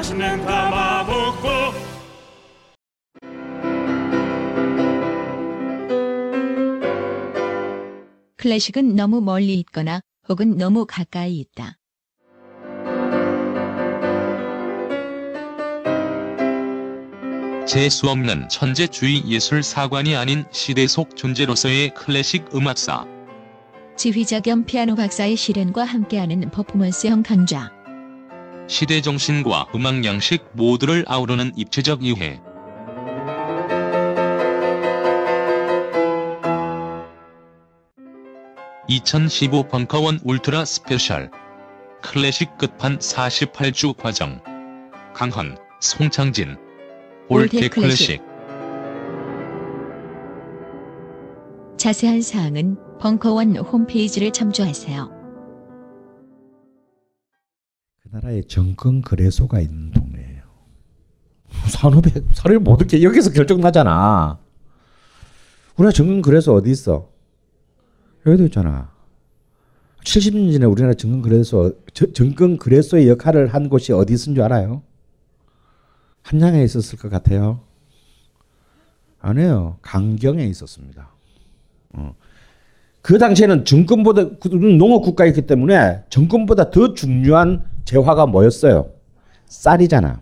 [SPEAKER 5] 맛있는 가마복고
[SPEAKER 1] 클래식은 너무 멀리 있거나 혹은 너무 가까이 있다.
[SPEAKER 6] 재수 없는 천재주의 예술 사관이 아닌 시대 속 존재로서의 클래식 음악사.
[SPEAKER 1] 지휘자 겸 피아노 박사의 실연과 함께하는 퍼포먼스형 강좌.
[SPEAKER 6] 시대 정신과 음악 양식 모두를 아우르는 입체적 이해. (2015) 벙커원 ultra special. 클래식 끝판 48주 과정. 강헌, 송창진. All That Classic.
[SPEAKER 1] 자세한 사항은 벙커원 홈페이지를 참조하세요.
[SPEAKER 3] 그 나라에 증권 거래소가 있는 동네예요. 산업에 산업이 모든 게 여기서 결정 나잖아. 우리나라 증권 거래소 어디 있어? 여기도 있잖아. 70년 전에 우리나라 증권 거래소 정권 거래소의 역할을 한 곳이 어디 있은 줄 알아요? 한양에 있었을 것 같아요. 아니에요. 강경에 있었습니다. 어. 그 당시에는 정권보다 농업 국가였기 때문에 정권보다 더 중요한 재화가 뭐였어요? 쌀이잖아.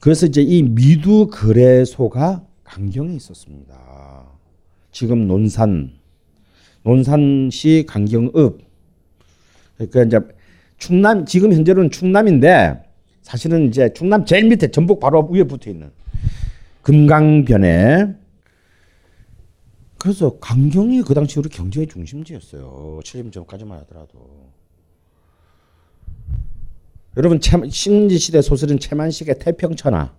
[SPEAKER 3] 그래서 이제 이 미두 거래소가 강경에 있었습니다. 지금 논산, 논산시 강경읍. 그러니까 이제 충남, 지금 현재로는 충남인데 사실은 이제 충남 제일 밑에 전북 바로 위에 붙어 있는 금강변에 그래서 강경이 그 당시 우리 경제의 중심지였어요. 70년 전까지만 하더라도. 여러분 신지 시대 소설인 채만식의 태평천하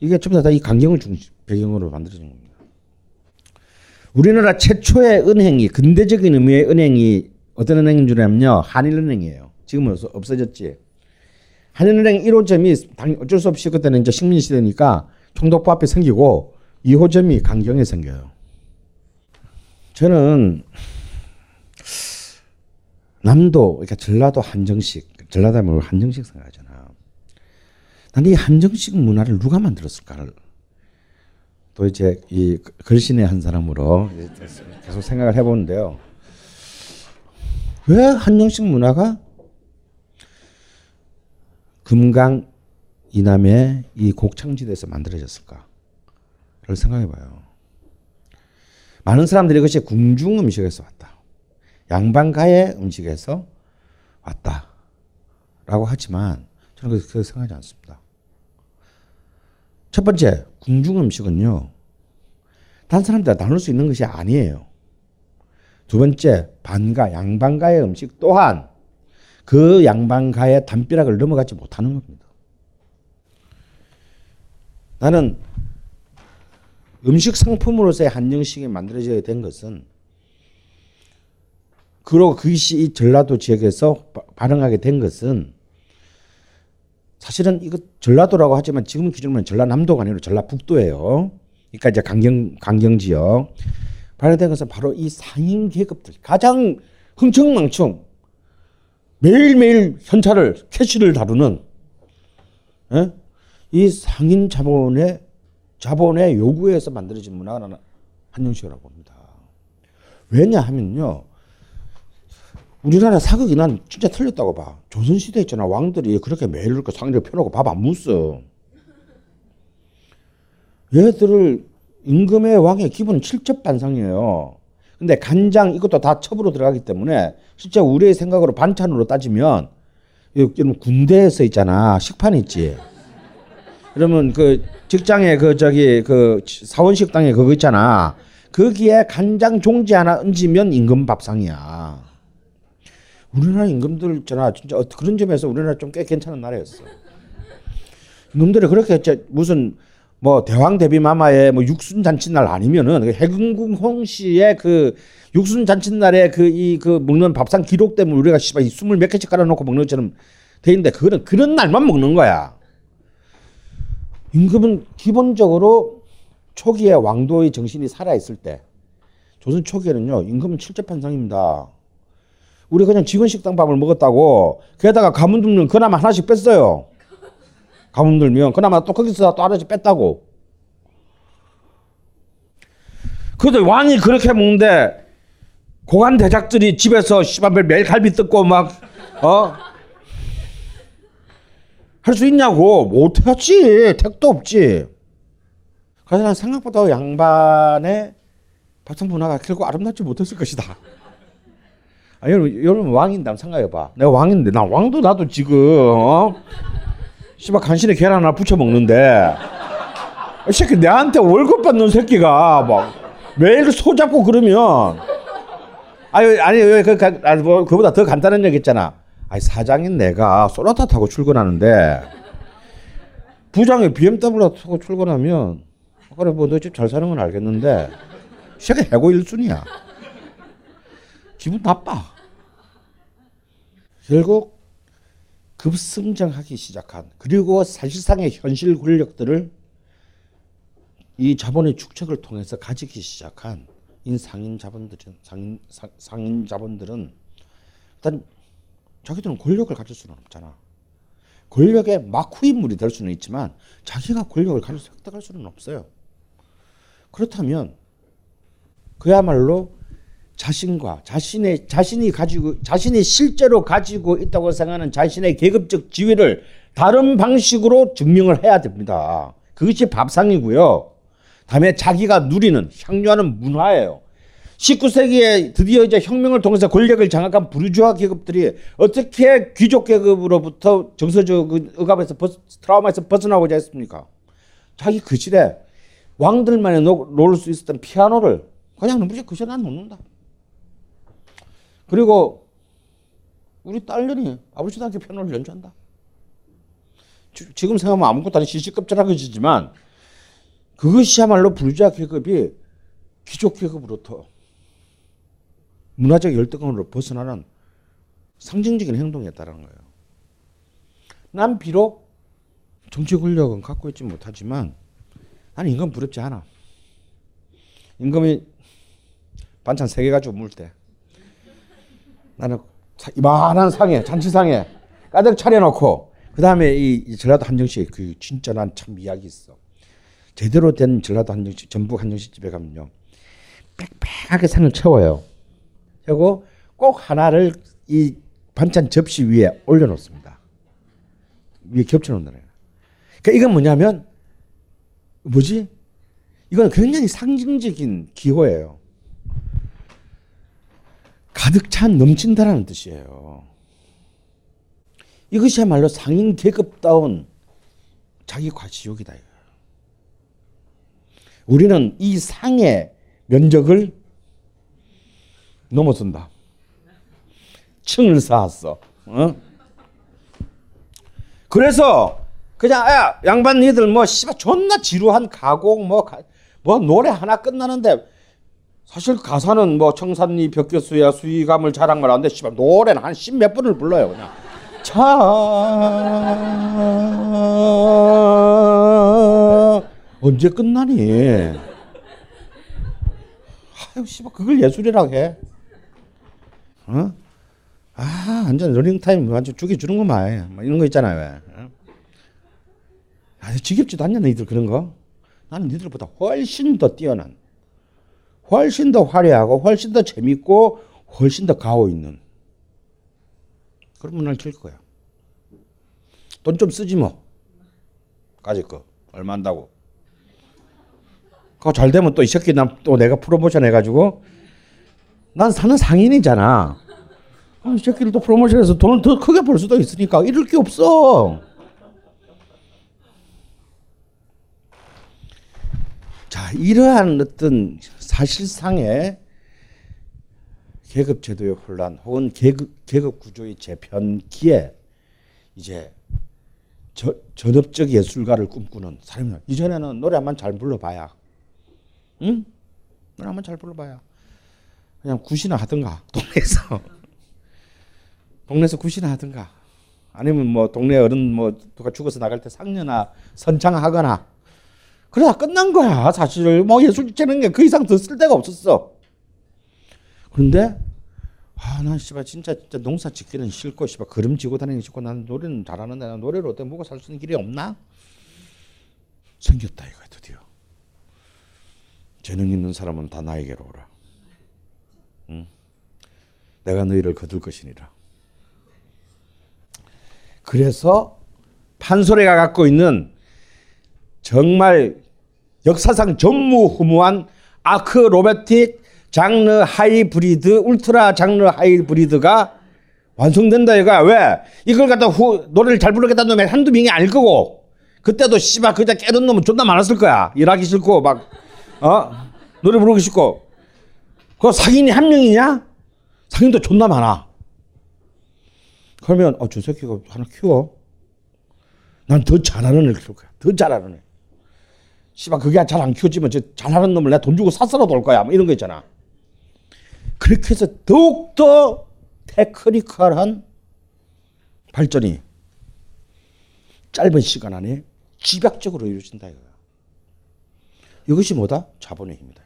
[SPEAKER 3] 이게 전부 다이 강경을 중심 배경으로 만들어진 겁니다. 우리나라 최초의 은행이 근대적인 의미의 은행이 어떤 은행인 줄 아면요 한일은행이에요. 지금은 없어졌지. 한일은행 1호점이 어쩔 수 없이 그때는 이제 식민 시대니까 총독부 앞에 생기고 2호점이 강경에 생겨요. 저는 남도 그러니까 전라도 한정식 하면 한정식 생각하잖아. 나는 이 한정식 문화를 누가 만들었을까를 또 이제 이 걸신의 한 사람으로 계속 생각을 해보는데요. 왜 한정식 문화가 금강 이남의 이 곡창지대에서 만들어졌을까? 를 생각해봐요. 많은 사람들이 그것이 궁중 음식에서 왔다. 양반가의 음식에서 왔다. 라고 하지만 저는 그렇게 생각하지 않습니다. 첫 번째, 궁중 음식은요. 단 사람들 나눌 수 있는 것이 아니에요. 두 번째, 반가, 양반가의 음식 또한 그 양반가의 담벼락을 넘어가지 못하는 겁니다. 나는 음식 상품으로서의 한정식이 만들어져야 된 것은 그리고 그것이 이 전라도 지역에서 발행하게 된 것은 사실은 이거 전라도라고 하지만 지금 기준으로는 전라남도가 아니라 전라북도예요. 그러니까 이제 강경 강경 지역 발행된 것은 바로 이 상인 계급들 가장 흥청망청 매일매일 현찰을 캐시를 다루는 에? 이 상인 자본의 자본의 요구에서 만들어진 문화가 한정식이라고 봅니다. 왜냐하면요. 우리나라 사극이 난 진짜 틀렸다고 봐. 조선시대 있잖아. 왕들이 그렇게 매일 이렇게 상인을 펴놓고 밥 안 묻어. 얘들을 임금의 왕의 기본은 칠첩 반상이에요. 근데 간장 이것도 다 첩으로 들어가기 때문에 실제 우리의 생각으로 반찬으로 따지면 여러분 군대에서 있잖아. 식판 있지. 그러면 그 직장에 그 저기 그 사원 식당에 그거 있잖아. 거기에 간장 종지 하나 얹으면 임금 밥상이야. 우리나라 임금들 있잖아. 진짜 어- 그런 점에서 우리나라 좀 꽤 괜찮은 나라였어. 임금들이 그렇게 이제 무슨 뭐 대왕 대비 마마의 뭐 육순 잔칫날 아니면은 그 해금궁 홍씨의 그 육순 잔칫날에 그 이 그 먹는 밥상 기록 때문에 우리가 씨발 이 스물 몇 개씩 깔아놓고 먹는 것처럼 돼 있는데 그거는 그런 날만 먹는 거야. 임금은 기본적으로 초기에 왕도의 정신이 살아 있을 때 조선 초기에는요 임금은 칠첩한상입니다. 우리 그냥 직원 식당 밥을 먹었다고 게다가 가문 들면 그나마 하나씩 뺐어요. 가문 들면 그나마 또 거기서 또 하나씩 뺐다고. 근데 왕이 그렇게 먹는데 고관 대작들이 집에서 씨발 매일 갈비 뜯고 막 어? 할 수 있냐고 못하지 택도 없지. 그래서 난 생각보다 양반의 밥상 문화가 결국 아름답지 못했을 것이다. 아, 여러분, 여러분 왕인데 한번 생각해봐. 내가 왕인데 나 왕도 나도 지금 어? 씨발 간신에 계란 하나 부쳐 먹는데 이 새끼 내한테 월급 받는 새끼가 막 매일 소 잡고 그러면 아니 아니 그, 그, 아니, 뭐, 그보다 더 간단한 얘기 있잖아. 아니 사장인 내가 소나타 타고 출근하는데 부장이 BMW 타고 출근하면 그래 뭐 너 집 잘 사는 건 알겠는데 이 새끼 해고 일순이야. 기분 나빠. 결국 급성장하기 시작한 그리고 사실상의 현실 권력들을 이 자본의 축적을 통해서 가지기 시작한 인 상인 자본들은 상인 상, 상인 자본들은 일단 자기들은 권력을 가질 수는 없잖아. 권력의 막후 인물이 될 수는 있지만 자기가 권력을 가질 수 획득할 수는 없어요. 그렇다면 그야말로 자신과 자신의 자신이 가지고 자신이 실제로 가지고 있다고 생각하는 자신의 계급적 지위를 다른 방식으로 증명을 해야 됩니다. 그것이 밥상이고요. 다음에 자기가 누리는 향유하는 문화예요. 19세기에 드디어 이제 혁명을 통해서 권력을 장악한 부르주아 계급들이 어떻게 귀족 계급으로부터 정서적 억압에서 벗, 트라우마에서 벗어나고자 했습니까? 자기 거실에 왕들만이 놓을 수 있었던 피아노를 그냥 무지 거실에 놓는다. 그리고 우리 딸년이 아버지도 함께 피아노를 연주한다. 지- 지금 생각하면 아무것도 아닌 시시껍질한 것이지만 그것이야말로 부르주아 계급이 귀족 계급으로부터 문화적 열등감으로 벗어나는 상징적인 행동이었다는 거예요. 난 비록 정치 권력은 갖고 있지 못하지만 나는 임금 부럽지 않아. 임금이 반찬 세 개 가지고 물 때 나는 사- 이만한 상에 잔치상에 가득 차려놓고 그 다음에 이, 이 전라도 한정식 그 진짜 난 참 이야기 있어. 제대로 된 전라도 한정식 전북 한정식 집에 가면요 빽빽하게 상을 채워요. 그리고 꼭 하나를 이 반찬 접시 위에 올려놓습니다. 위에 겹쳐놓는다. 그러니까 이건 뭐냐면 뭐지? 이건 굉장히 상징적인 기호예요. 가득 찬 넘친다라는 뜻이에요. 이것이야말로 상인 계급다운 자기 과시욕이다. 우리는 이 상의 면적을 넘어선다. 층을 쌓았어. 어? 그래서 그냥 야 양반 니들 뭐 씨발 존나 지루한 가곡 뭐뭐 노래 하나 끝나는데 사실 가사는 뭐 청산리 벽교수야 수위감을 자랑을 하는데 씨발 노래는 한 십몇 분을 불러요 그냥 자 언제 끝나니 아유 씨발 그걸 예술이라고 해 어? 아 완전 러닝타임 완전 죽이 주는 거만 뭐 이런 거 있잖아요 왜 어? 아, 지겹지도 않냐 너희들 그런 거? 나는 너희들보다 훨씬 더 뛰어난, 훨씬 더 화려하고 훨씬 더 재밌고 훨씬 더 가오 있는. 그러면 날킬 거야. 돈 좀 쓰지 뭐. 까짓 거 얼마 한다고. 그거 잘 되면 또 이 새끼 난 또 내가 프로모션 해가지고 난 사는 상인이잖아. 이 새끼를 또 프로모션해서 돈을 더 크게 벌 수도 있으니까 이럴 게 없어. 자, 이러한 어떤 사실상의 계급 제도의 혼란 혹은 계급, 계급 구조의 재편기에 이제 저, 전업적 예술가를 꿈꾸는 사람이 이전에는 노래 한번 잘 불러봐야. 응? 노래 한번 잘 불러봐야. 그냥 굿이나 하든가 동네에서. 동네에서 굿이나 하든가. 아니면 뭐 동네 어른 뭐 누가 죽어서 나갈 때 상녀나 선창하거나 그러다 끝난 거야. 사실 뭐 예술 재는 게 그 이상 더 쓸 데가 없었어. 그런데 아난 씨발 진짜 진짜 농사 짓기는 싫고 씨발 그림 지고 다니기 싫고 나는 노래는 잘하는데 난 노래로 어떻게 먹고 살 수 있는 길이 없나? 생겼다 이거 드디어. 재능 있는 사람은 다 나에게로 오라. 응? 내가 너희를 거둘 것이니라. 그래서 판소리가 갖고 있는 정말 역사상 전무후무한 아크 로베틱 장르 하이브리드 울트라 장르 하이브리드가 완성된다 이거야 왜? 이걸 갖다 후, 노래를 잘 부르겠다는 놈이 한두 명이 아닐 거고 그때도 씨발 그냥 깨는 놈은 존나 많았을 거야. 일하기 싫고 막 어? 노래 부르기 싫고. 그 상인이 한 명이냐? 상인도 존나 많아. 그러면 어, 저 새끼가 하나 키워. 난 더 잘하는 애를 키울 거야. 더 잘하는 애 씨발 그게 잘 안 키워지면 저 잘하는 놈을 내가 돈 주고 샀어라도 올 거야 뭐 이런 거 있잖아 그렇게 해서 더욱더 테크니컬한 발전이 짧은 시간 안에 집약적으로 이루어진다 이거야. 이것이 뭐다? 자본의 힘이다.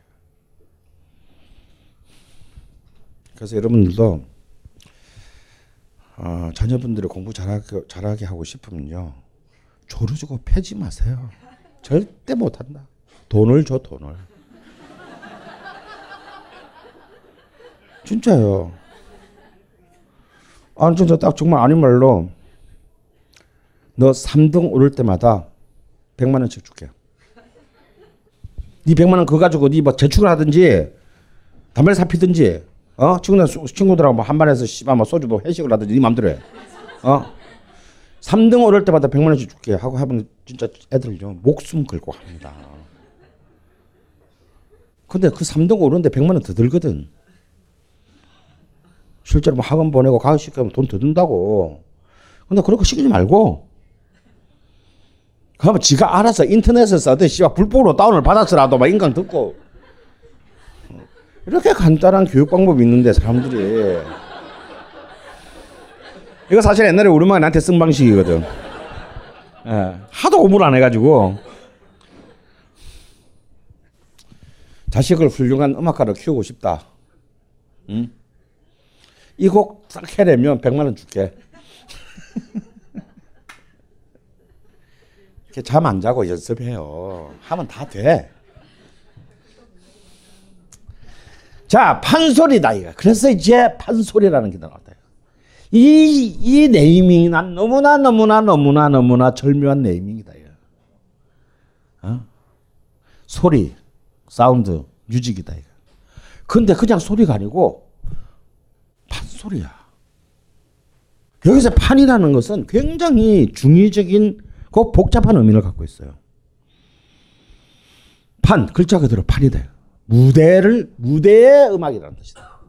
[SPEAKER 3] 그래서 여러분들도 어, 자녀분들이 공부 잘하게, 잘하게 하고 싶으면요. 조르주고 패지 마세요. 절대 못한다. 돈을 줘 돈을. 진짜요. 아 진짜 딱 정말 아닌 말로 너 3등 오를 때마다 100만 원씩 줄게. 네 100만 원 그거 가지고 네뭐 재축을 하든지 담배를 사피든지 어 친구들 친구들하고 뭐 한반에서 씨발 뭐 소주 뭐 회식을 하든지 네 마음대로 해. 어 3등 오를 때마다 100만 원씩 줄게 하고 하면 진짜 애들 좀 목숨 걸고 합니다. 근데 그 3등 오르는데 100만 원 더 들거든. 실제로 뭐 학원 보내고 가르치고 하면 돈 더 든다고. 근데 그렇게 시키지 말고. 그러면 지가 알아서 인터넷에서 써든 씨발 불법으로 다운을 받았으라도 막 인강 듣고. 이렇게 간단한 교육 방법이 있는데 사람들이. 이거 사실 옛날에 우리 엄마가 나한테 쓴 방식이거든. 예, 하도 공부를 안 해가지고. 자식을 훌륭한 음악가로 키우고 싶다. 응? 이곡딱 해내면 100만 원 줄게. 잠안 자고 연습해요. 하면 다 돼. 자, 판소리다, 이거. 그래서 이제 판소리라는 게 나왔다. 이, 이 네이밍이 난 너무나, 너무나, 너무나, 너무나 절묘한 네이밍이다. 어? 소리, 사운드, 뮤직이다, 이거. 근데 그냥 소리가 아니고, 판소리야. 여기서 판이라는 것은 굉장히 중의적인 그 복잡한 의미를 갖고 있어요. 판 글자 그대로 판이다. 무대를 무대의 음악이라는 뜻이다.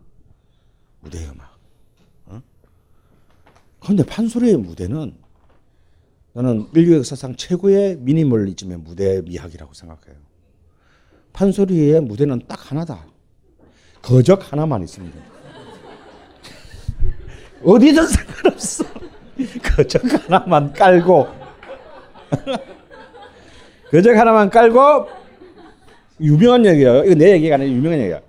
[SPEAKER 3] 무대의 음악. 어? 그런데 판소리의 무대는 나는 인류 역사상 최고의 미니멀리즘의 무대 미학이라고 생각해요. 판소리의 무대는 딱 하나다. 거적 하나만 있으면 돼. 어디든 상관없어. 거적 하나만 깔고 거적 하나만 깔고 유명한 얘기예요. 이거 내 얘기가 아니라 유명한 얘기야.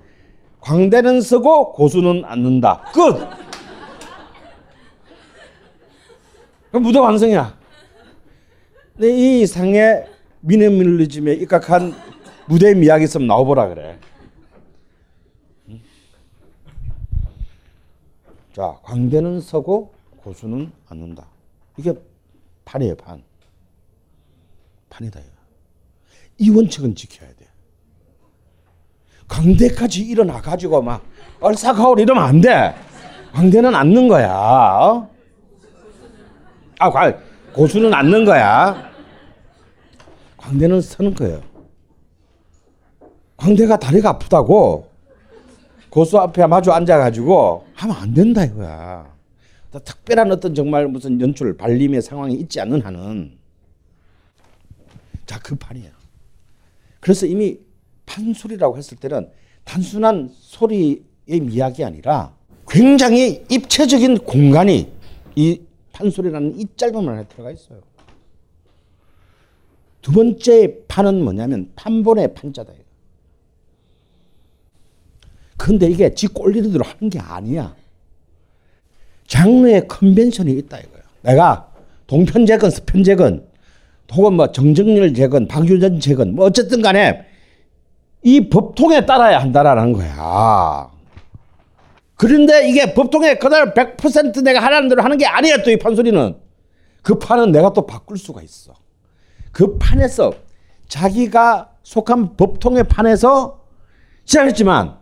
[SPEAKER 3] 광대는 쓰고 고수는 않는다. 끝. 그럼 무대 완성이야. 근데 이 이상의 미니멀리즘에 입각한 무대 미학이 있으면 나와보라 그래. 자, 광대는 서고 고수는 앉는다. 이게 판이에요, 판. 판이다. 이거. 이 원칙은 지켜야 돼. 광대까지 일어나 가지고 막 얼싸가올 이러면 안 돼. 광대는 앉는 거야. 어? 아, 과- 고수는 앉는 거야. 광대는 서는 거예요. 광대가 다리가 아프다고 고수 앞에 마주 앉아가지고 하면 안 된다 이거야. 또 특별한 어떤 정말 무슨 연출 발림의 상황이 있지 않는 한은 자 그 판이에요. 그래서 이미 판소리라고 했을 때는 단순한 소리의 미학이 아니라 굉장히 입체적인 공간이 이 판소리라는 이 짧은 말 안에 들어가 있어요. 두 번째 판은 뭐냐면 판본의 판자다. 근데 이게 지 꼴리는 대로 하는 게 아니야. 장르의 컨벤션이 있다 이거야. 내가 동편제건 서편제건 혹은 뭐 정정렬 제건 박유전 제건 뭐 어쨌든 간에 이 법통에 따라야 한다라는 거야. 그런데 이게 법통에 그대로 100% 내가 하라는 대로 하는 게 아니야 또 이 판소리는. 그 판은 내가 또 바꿀 수가 있어. 그 판에서 자기가 속한 법통의 판에서 시작했지만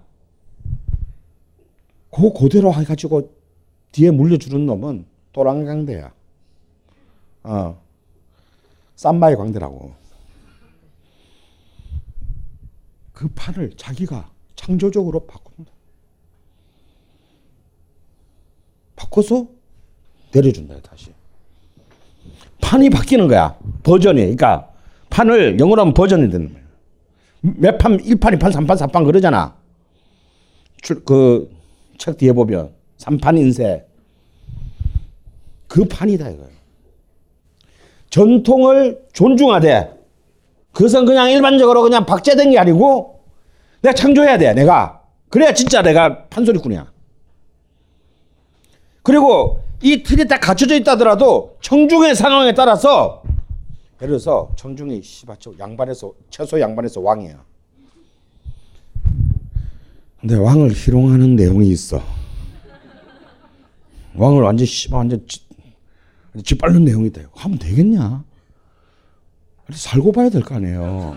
[SPEAKER 3] 그 그대로 해가지고 뒤에 물려주는 놈은 도랑강대야. 어. 쌈마의 광대라고. 그 판을 자기가 창조적으로 바꾼다. 바꿔서 내려준다 다시. 판이 바뀌는 거야. 버전이. 그러니까 판을 영어로 하면 버전이 되는 거야. 몇 판, 1판, 2판, 3판, 4판 그러잖아. 그 책 뒤에 보면 3판 인쇄. 그 판이다 이거예요. 전통을 존중하되 그것은 그냥 일반적으로 그냥 박제된 게 아니고 내가 창조해야 돼 내가 그래야 진짜 내가 판소리꾼이야 그리고 이 틀이 딱 갖춰져 있다더라도 청중의 상황에 따라서 예를 들어서 청중이 씨바쳐 양반에서 최소 양반에서 왕이야 근데 왕을 희롱하는 내용이 있어 왕을 완전 씨 완전 짓밟는 내용이 있다. 하면 되겠냐? 살고 봐야 될 거 아니에요.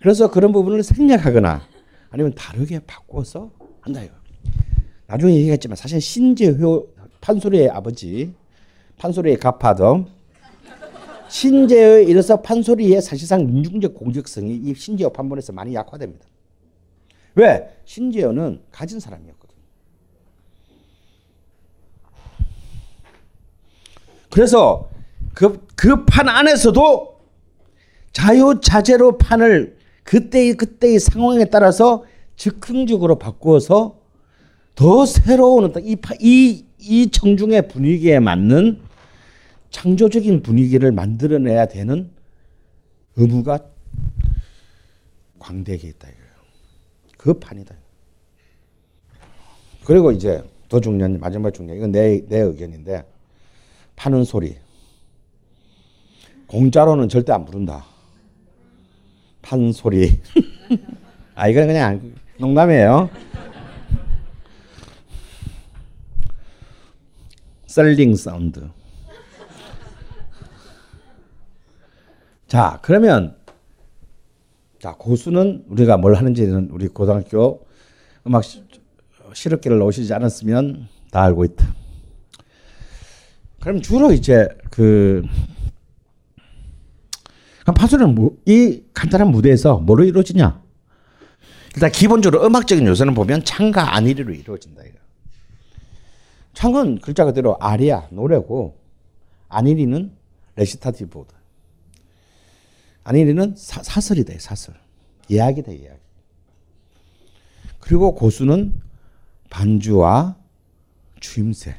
[SPEAKER 3] 그래서 그런 부분을 생략하거나 아니면 다르게 바꿔서 한다 이거. 나중에 얘기했지만 사실 신재효 판소리의 아버지, 판소리의 가파더 신재효에 이르서 판소리의 사실상 민중적 공격성이 이 신재효 판본에서 많이 약화됩니다. 왜? 신재효는 가진 사람이었거든. 그래서 그 그 판 안에서도 자유자재로 판을 그때의 그때의 상황에 따라서 즉흥적으로 바꾸어서 더 새로운 어떤 이, 이, 이 청중의 분위기에 맞는 창조적인 분위기를 만들어내야 되는 의무가 광대에게 있다 이거예요. 그 판이다. 그리고 이제 더 중요한 마지막 중요한 이건 내, 내 의견인데 파는 소리. 공짜로는 절대 안 부른다. 판 소리. 아 이건 그냥 농담이에요. 셀링 사운드. 자 그러면 자 고수는 우리가 뭘 하는지는 우리 고등학교 음악 실업계를 오시지 않았으면 다 알고 있다. 그럼 주로 이제 그 그럼 파수는 뭐, 이 간단한 무대에서 뭐로 이루어지냐? 일단 기본적으로 음악적인 요소는 보면 창과 안일이로 이루어진다. 이거. 창은 글자 그대로 아리아 노래고 안일이는 레시타티브다. 안일이는 사, 사설이다. 사설. 이야기다. 이야기. 그리고 고수는 반주와 주임새를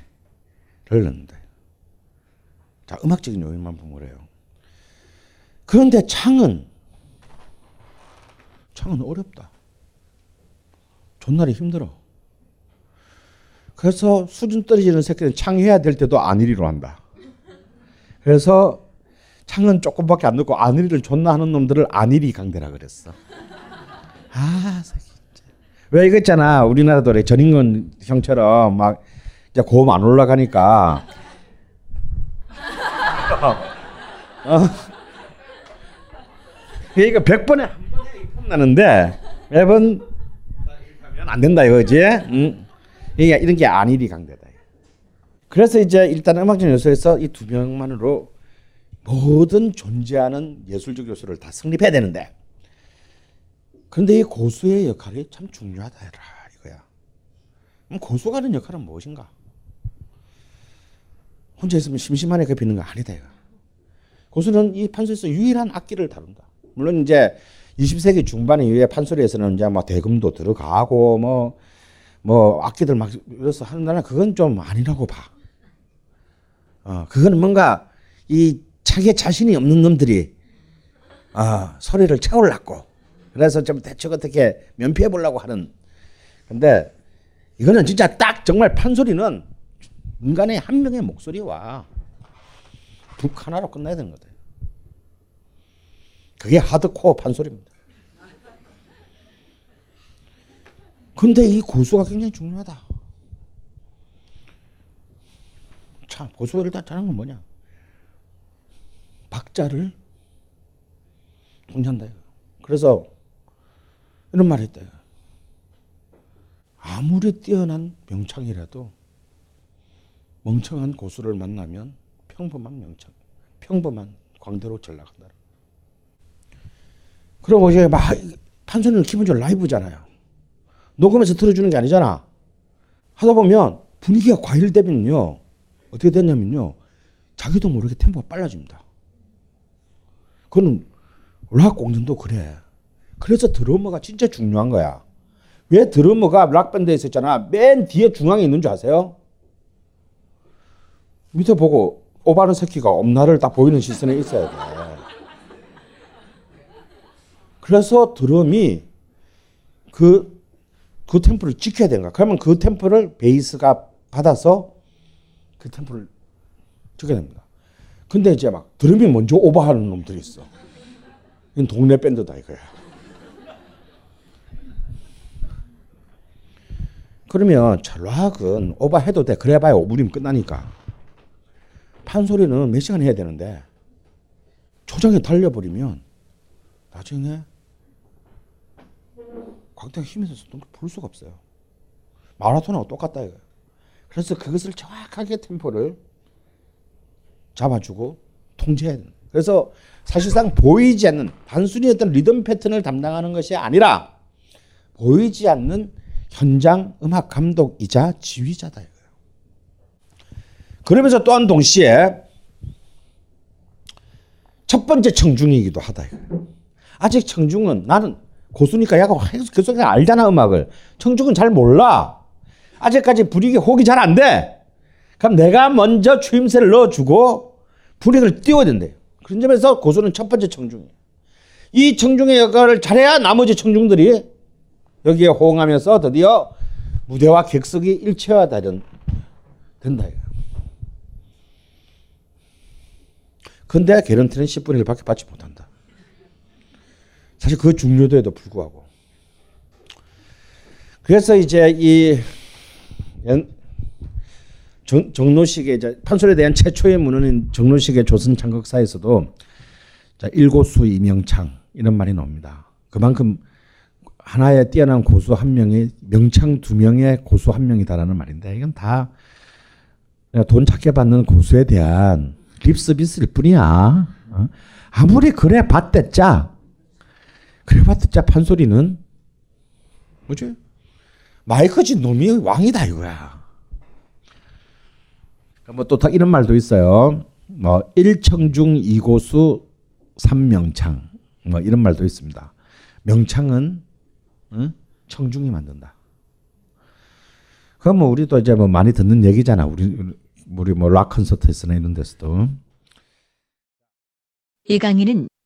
[SPEAKER 3] 넣는다. 자, 음악적인 요인만 보면 그래요. 그런데 창은 창은 어렵다. 존나리 힘들어. 그래서 수준 떨어지는 새끼는 창해야 될 때도 안일이로 한다. 그래서 창은 조금밖에 안 넣고 안일이를 존나 하는 놈들을 안일이 강대라 그랬어. 아, 진짜. 왜 이거 있잖아. 우리나라도 그래. 전인권 형처럼 막 이제 고음 안 올라가니까 어. 이거 100번에 한 번에 나는데 매번 안 된다 이거지. 응. 이게 이런 게 안일이 강대다. 그래서 이제 일단 음악적 요소에서 이 두 명만으로 모든 존재하는 예술적 요소를 다 성립해야 되는데 그런데 이 고수의 역할이 참 중요하다 이거야. 그럼 고수가 하는 역할은 무엇인가? 혼자 있으면 심심하네 그 비는 거 아니다 이거. 고수는 이 판소리에서 유일한 악기를 다룬다. 물론 이제 20세기 중반 이후에 판소리에서는 이제 뭐 대금도 들어가고 뭐 뭐뭐 악기들 막 이래서 하는 나는 그건 좀 아니라고 봐. 어, 그거는 뭔가 이 자기 자신이 없는 놈들이 어, 소리를 채우려고 그래서 좀 대충 어떻게 면피해 보려고 하는 근데 이거는 진짜 딱 정말 판소리는 인간의 한 명의 목소리와 북 하나로 끝나야 되는 거다. 그게 하드코어 판소리입니다. 근데 이 고수가 굉장히 중요하다. 참, 고수가 일단 잘하는 건 뭐냐? 박자를 통제한다. 그래서 이런 말을 했다. 아무리 뛰어난 명창이라도 멍청한 고수를 만나면 평범한 명창, 평범한 광대로 잘 나간다. 그리고 이제 막 판소리는 기본적으로 라이브잖아요. 녹음해서 들어주는 게 아니잖아. 하다 보면 분위기가 과열되면요. 어떻게 되냐면요. 자기도 모르게 템포가 빨라집니다. 그건 락 공연도 그래. 그래서 드러머가 진짜 중요한 거야. 왜 드러머가 락밴드에 있었잖아. 맨 뒤에 중앙에 있는 줄 아세요? 밑에 보고 오바르 새끼가 엄나를 딱 보이는 시선에 있어야 돼. 그래서 드럼이 그, 그 템포를 지켜야 되는 거야. 그러면 그 템포를 베이스가 받아서 그 템포를 지켜야 됩니다. 근데 이제 막 드럼이 먼저 오버하는 놈들이 있어. 이건 동네 밴드다 이거야. 그러면 락은 오버해도 돼. 그래봐야 5분이면 끝나니까. 판소리는 몇 시간 해야 되는데 초장에 달려버리면 나중에 광대가 힘에서 부를 수가 없어요. 마라톤하고 똑같다 이거예요. 그래서 그것을 정확하게 템포를 잡아주고 통제해야 된다. 그래서 사실상 보이지 않는 단순히 어떤 리듬 패턴을 담당하는 것이 아니라 보이지 않는 현장 음악 감독이자 지휘자다 이거예요. 그러면서 또한 동시에 첫 번째 청중이기도 하다 이거예요. 아직 청중은 나는 고수니까 야가 계속 그냥 알잖아 음악을. 청중은 잘 몰라. 아직까지 분위기 호기 잘 안 돼. 그럼 내가 먼저 추임새를 넣어주고 분위기를 띄워야 된대. 그런 점에서 고수는 첫 번째 청중이에요. 이 청중의 역할을 잘해야 나머지 청중들이 여기에 호응하면서 드디어 무대와 객석이 일체화되는 된다. 근데 개런티는 10분의 1밖에 받지 못한다. 사실 그 중요도에도 불구하고. 그래서 이제 이 정, 정로식의 이제 판소리에 대한 최초의 문헌인 정로식의 조선 창극사에서도 자, 일고수 이명창 이런 말이 나옵니다. 그만큼 하나의 뛰어난 고수 한 명이 명창 두 명의 고수 한 명이다라는 말인데 이건 다돈 작게 받는 고수에 대한 립 서비스일 뿐이야. 어? 아무리 그래 봤댔자 그래 봤댔자 판소리는 뭐지? 마이크지 놈이 왕이다 이거야. 뭐또 이런 말도 있어요. 뭐 일청중 이고수 삼명창 뭐 이런 말도 있습니다. 명창은 응? 청중이 만든다. 그럼 뭐 우리도 이제 뭐 많이 듣는 얘기잖아. 우리 우리 뭐 락 콘서트에서나 이런 데서도.
[SPEAKER 1] 이 강의는